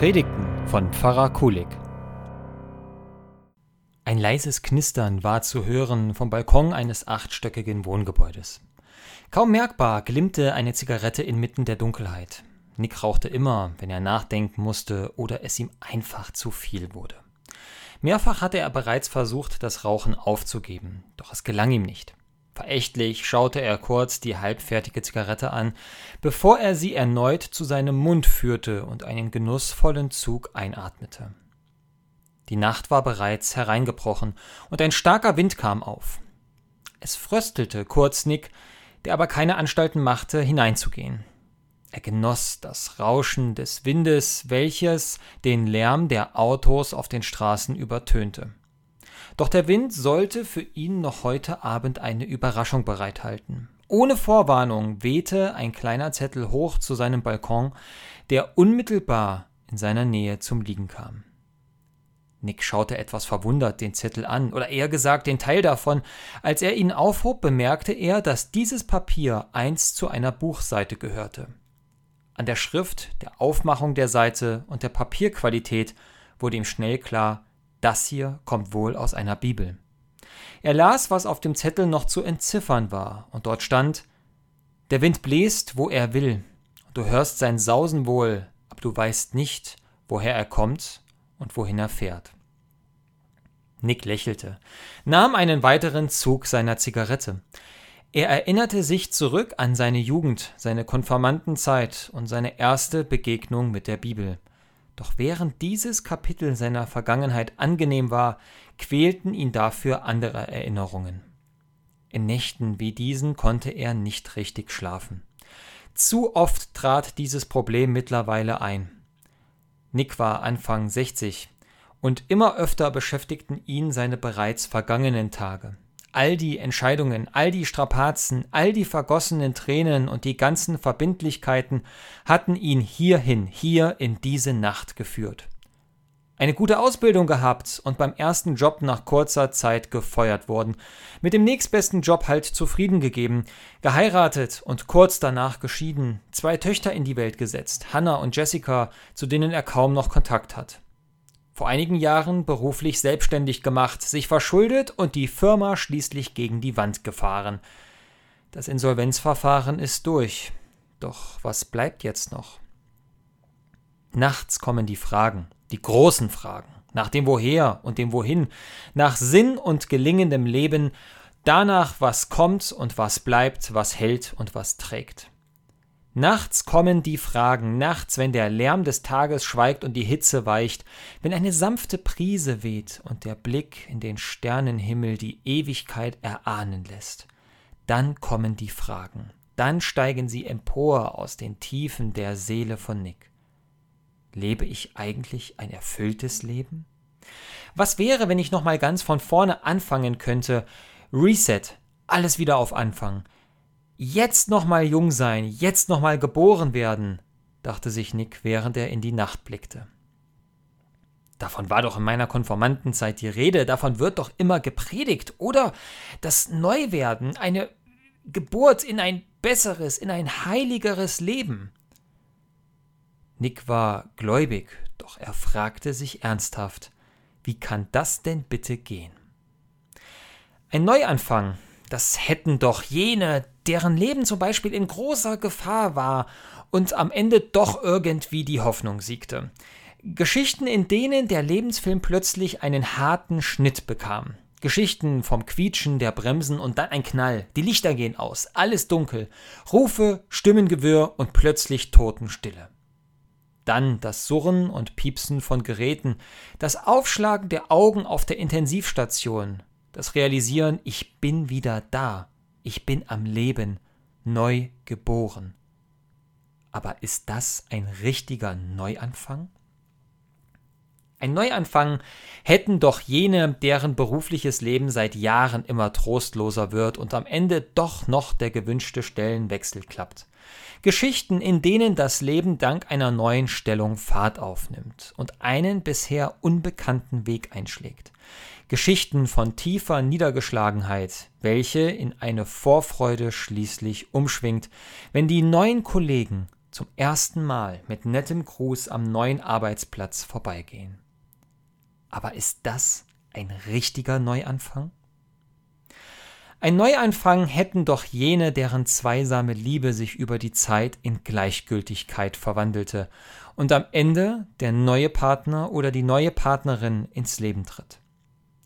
Predigten von Pfarrer Kulig. Ein leises Knistern war zu hören vom Balkon eines achtstöckigen Wohngebäudes. Kaum merkbar glimmte eine Zigarette inmitten der Dunkelheit. Nick rauchte immer, wenn er nachdenken musste oder es ihm einfach zu viel wurde. Mehrfach hatte er bereits versucht, das Rauchen aufzugeben, doch es gelang ihm nicht. Verächtlich schaute er kurz die halbfertige Zigarette an, bevor er sie erneut zu seinem Mund führte und einen genussvollen Zug einatmete. Die Nacht war bereits hereingebrochen und ein starker Wind kam auf. Es fröstelte kurz Nick, der aber keine Anstalten machte, hineinzugehen. Er genoss das Rauschen des Windes, welches den Lärm der Autos auf den Straßen übertönte. Doch der Wind sollte für ihn noch heute Abend eine Überraschung bereithalten. Ohne Vorwarnung wehte ein kleiner Zettel hoch zu seinem Balkon, der unmittelbar in seiner Nähe zum Liegen kam. Nick schaute etwas verwundert den Zettel an, oder eher gesagt den Teil davon. Als er ihn aufhob, bemerkte er, dass dieses Papier einst zu einer Buchseite gehörte. An der Schrift, der Aufmachung der Seite und der Papierqualität wurde ihm schnell klar, das hier kommt wohl aus einer Bibel. Er las, was auf dem Zettel noch zu entziffern war, und dort stand Der Wind bläst, wo er will, und du hörst sein Sausen wohl, aber du weißt nicht, woher er kommt und wohin er fährt. Nick lächelte, nahm einen weiteren Zug seiner Zigarette. Er erinnerte sich zurück an seine Jugend, seine Konfirmandenzeit und seine erste Begegnung mit der Bibel. Doch während dieses Kapitel seiner Vergangenheit angenehm war, quälten ihn dafür andere Erinnerungen. In Nächten wie diesen konnte er nicht richtig schlafen. Zu oft trat dieses Problem mittlerweile ein. Nick war Anfang 60 und immer öfter beschäftigten ihn seine bereits vergangenen Tage all die Entscheidungen, all die Strapazen, all die vergossenen Tränen und die ganzen Verbindlichkeiten hatten ihn hierhin, hier in diese Nacht geführt. Eine gute Ausbildung gehabt und beim ersten Job nach kurzer Zeit gefeuert worden, mit dem nächstbesten Job halt zufrieden gegeben, geheiratet und kurz danach geschieden, zwei Töchter in die Welt gesetzt, Hannah und Jessica, zu denen er kaum noch Kontakt hat vor einigen Jahren beruflich selbstständig gemacht, sich verschuldet und die Firma schließlich gegen die Wand gefahren. Das Insolvenzverfahren ist durch. Doch was bleibt jetzt noch? Nachts kommen die Fragen, die großen Fragen, nach dem Woher und dem Wohin, nach Sinn und gelingendem Leben, danach, was kommt und was bleibt, was hält und was trägt. Nachts kommen die Fragen, nachts, wenn der Lärm des Tages schweigt und die Hitze weicht, wenn eine sanfte Prise weht und der Blick in den Sternenhimmel die Ewigkeit erahnen lässt. Dann kommen die Fragen, dann steigen sie empor aus den Tiefen der Seele von Nick. Lebe ich eigentlich ein erfülltes Leben? Was wäre, wenn ich nochmal ganz von vorne anfangen könnte? Reset, alles wieder auf Anfang Jetzt nochmal jung sein, jetzt nochmal geboren werden, dachte sich Nick, während er in die Nacht blickte. Davon war doch in meiner Konformantenzeit die Rede, davon wird doch immer gepredigt, oder das Neuwerden, eine Geburt in ein besseres, in ein heiligeres Leben. Nick war gläubig, doch er fragte sich ernsthaft, wie kann das denn bitte gehen? Ein Neuanfang, das hätten doch jene, deren Leben zum Beispiel in großer Gefahr war und am Ende doch irgendwie die Hoffnung siegte. Geschichten, in denen der Lebensfilm plötzlich einen harten Schnitt bekam. Geschichten vom Quietschen der Bremsen und dann ein Knall. Die Lichter gehen aus, alles dunkel. Rufe, Stimmengewirr und plötzlich Totenstille. Dann das Surren und Piepsen von Geräten, das Aufschlagen der Augen auf der Intensivstation, das Realisieren, ich bin wieder da, ich bin am Leben, neu geboren. Aber ist das ein richtiger Neuanfang? Ein Neuanfang hätten doch jene, deren berufliches Leben seit Jahren immer trostloser wird und am Ende doch noch der gewünschte Stellenwechsel klappt. Geschichten, in denen das Leben dank einer neuen Stellung Fahrt aufnimmt und einen bisher unbekannten Weg einschlägt. Geschichten von tiefer Niedergeschlagenheit, welche in eine Vorfreude schließlich umschwingt, wenn die neuen Kollegen zum ersten Mal mit nettem Gruß am neuen Arbeitsplatz vorbeigehen. Aber ist das ein richtiger Neuanfang? Ein Neuanfang hätten doch jene, deren zweisame Liebe sich über die Zeit in Gleichgültigkeit verwandelte und am Ende der neue Partner oder die neue Partnerin ins Leben tritt.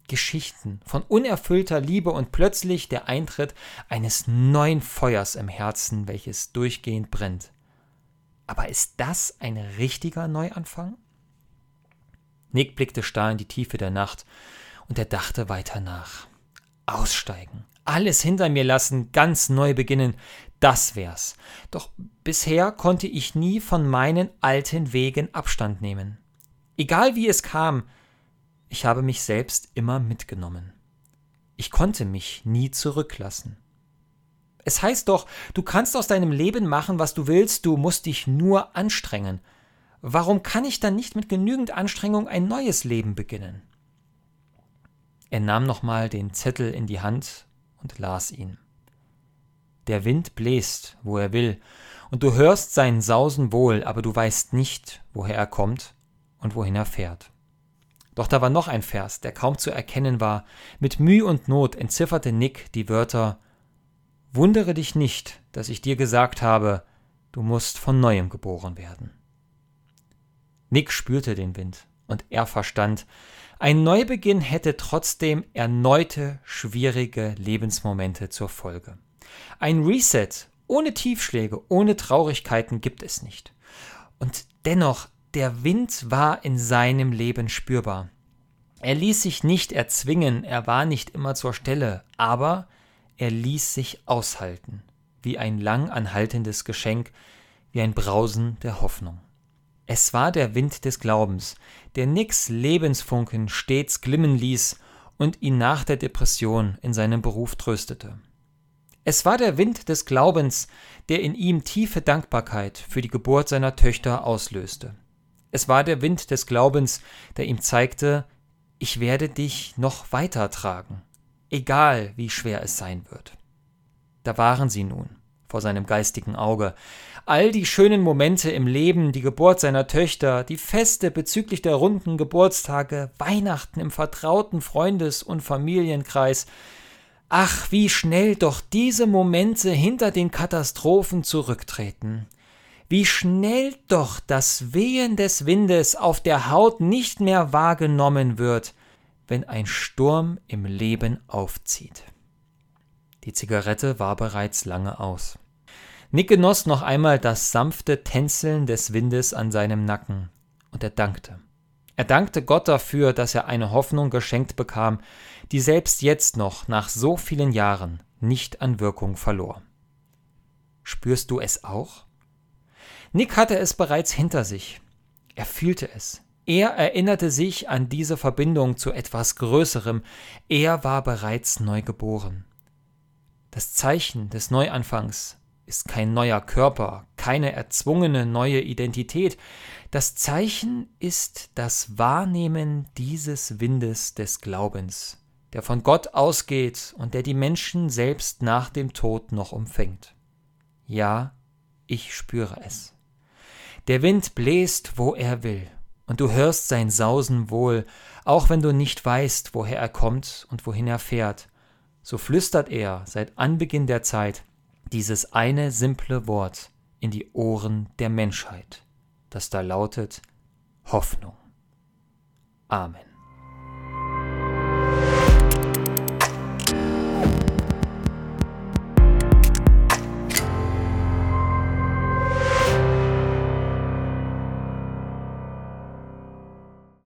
Geschichten von unerfüllter Liebe und plötzlich der Eintritt eines neuen Feuers im Herzen, welches durchgehend brennt. Aber ist das ein richtiger Neuanfang? Nick blickte starr in die Tiefe der Nacht und er dachte weiter nach. Aussteigen, alles hinter mir lassen, ganz neu beginnen, das wär's. Doch bisher konnte ich nie von meinen alten Wegen Abstand nehmen. Egal wie es kam, ich habe mich selbst immer mitgenommen. Ich konnte mich nie zurücklassen. Es heißt doch, du kannst aus deinem Leben machen, was du willst, du musst dich nur anstrengen. Warum kann ich dann nicht mit genügend Anstrengung ein neues Leben beginnen? Er nahm nochmal den Zettel in die Hand und las ihn. Der Wind bläst, wo er will, und du hörst sein Sausen wohl, aber du weißt nicht, woher er kommt und wohin er fährt. Doch da war noch ein Vers, der kaum zu erkennen war. Mit Mühe und Not entzifferte Nick die Wörter Wundere dich nicht, dass ich dir gesagt habe, du musst von neuem geboren werden. Nick spürte den Wind, und er verstand, ein Neubeginn hätte trotzdem erneute schwierige Lebensmomente zur Folge. Ein Reset ohne Tiefschläge, ohne Traurigkeiten gibt es nicht. Und dennoch der Wind war in seinem Leben spürbar. Er ließ sich nicht erzwingen, er war nicht immer zur Stelle, aber er ließ sich aushalten, wie ein lang anhaltendes Geschenk, wie ein Brausen der Hoffnung. Es war der Wind des Glaubens, der Nicks Lebensfunken stets glimmen ließ und ihn nach der Depression in seinem Beruf tröstete. Es war der Wind des Glaubens, der in ihm tiefe Dankbarkeit für die Geburt seiner Töchter auslöste. Es war der Wind des Glaubens, der ihm zeigte, ich werde dich noch weiter tragen, egal wie schwer es sein wird. Da waren sie nun vor seinem geistigen Auge. All die schönen Momente im Leben, die Geburt seiner Töchter, die Feste bezüglich der runden Geburtstage, Weihnachten im vertrauten Freundes- und Familienkreis. Ach, wie schnell doch diese Momente hinter den Katastrophen zurücktreten wie schnell doch das Wehen des Windes auf der Haut nicht mehr wahrgenommen wird, wenn ein Sturm im Leben aufzieht. Die Zigarette war bereits lange aus. Nick genoss noch einmal das sanfte Tänzeln des Windes an seinem Nacken, und er dankte. Er dankte Gott dafür, dass er eine Hoffnung geschenkt bekam, die selbst jetzt noch nach so vielen Jahren nicht an Wirkung verlor. Spürst du es auch? Nick hatte es bereits hinter sich. Er fühlte es. Er erinnerte sich an diese Verbindung zu etwas Größerem. Er war bereits neu geboren. Das Zeichen des Neuanfangs ist kein neuer Körper, keine erzwungene neue Identität. Das Zeichen ist das Wahrnehmen dieses Windes des Glaubens, der von Gott ausgeht und der die Menschen selbst nach dem Tod noch umfängt. Ja, ich spüre es. Der Wind bläst, wo er will, und du hörst sein Sausen wohl, auch wenn du nicht weißt, woher er kommt und wohin er fährt. So flüstert er seit Anbeginn der Zeit dieses eine simple Wort in die Ohren der Menschheit, das da lautet Hoffnung. Amen.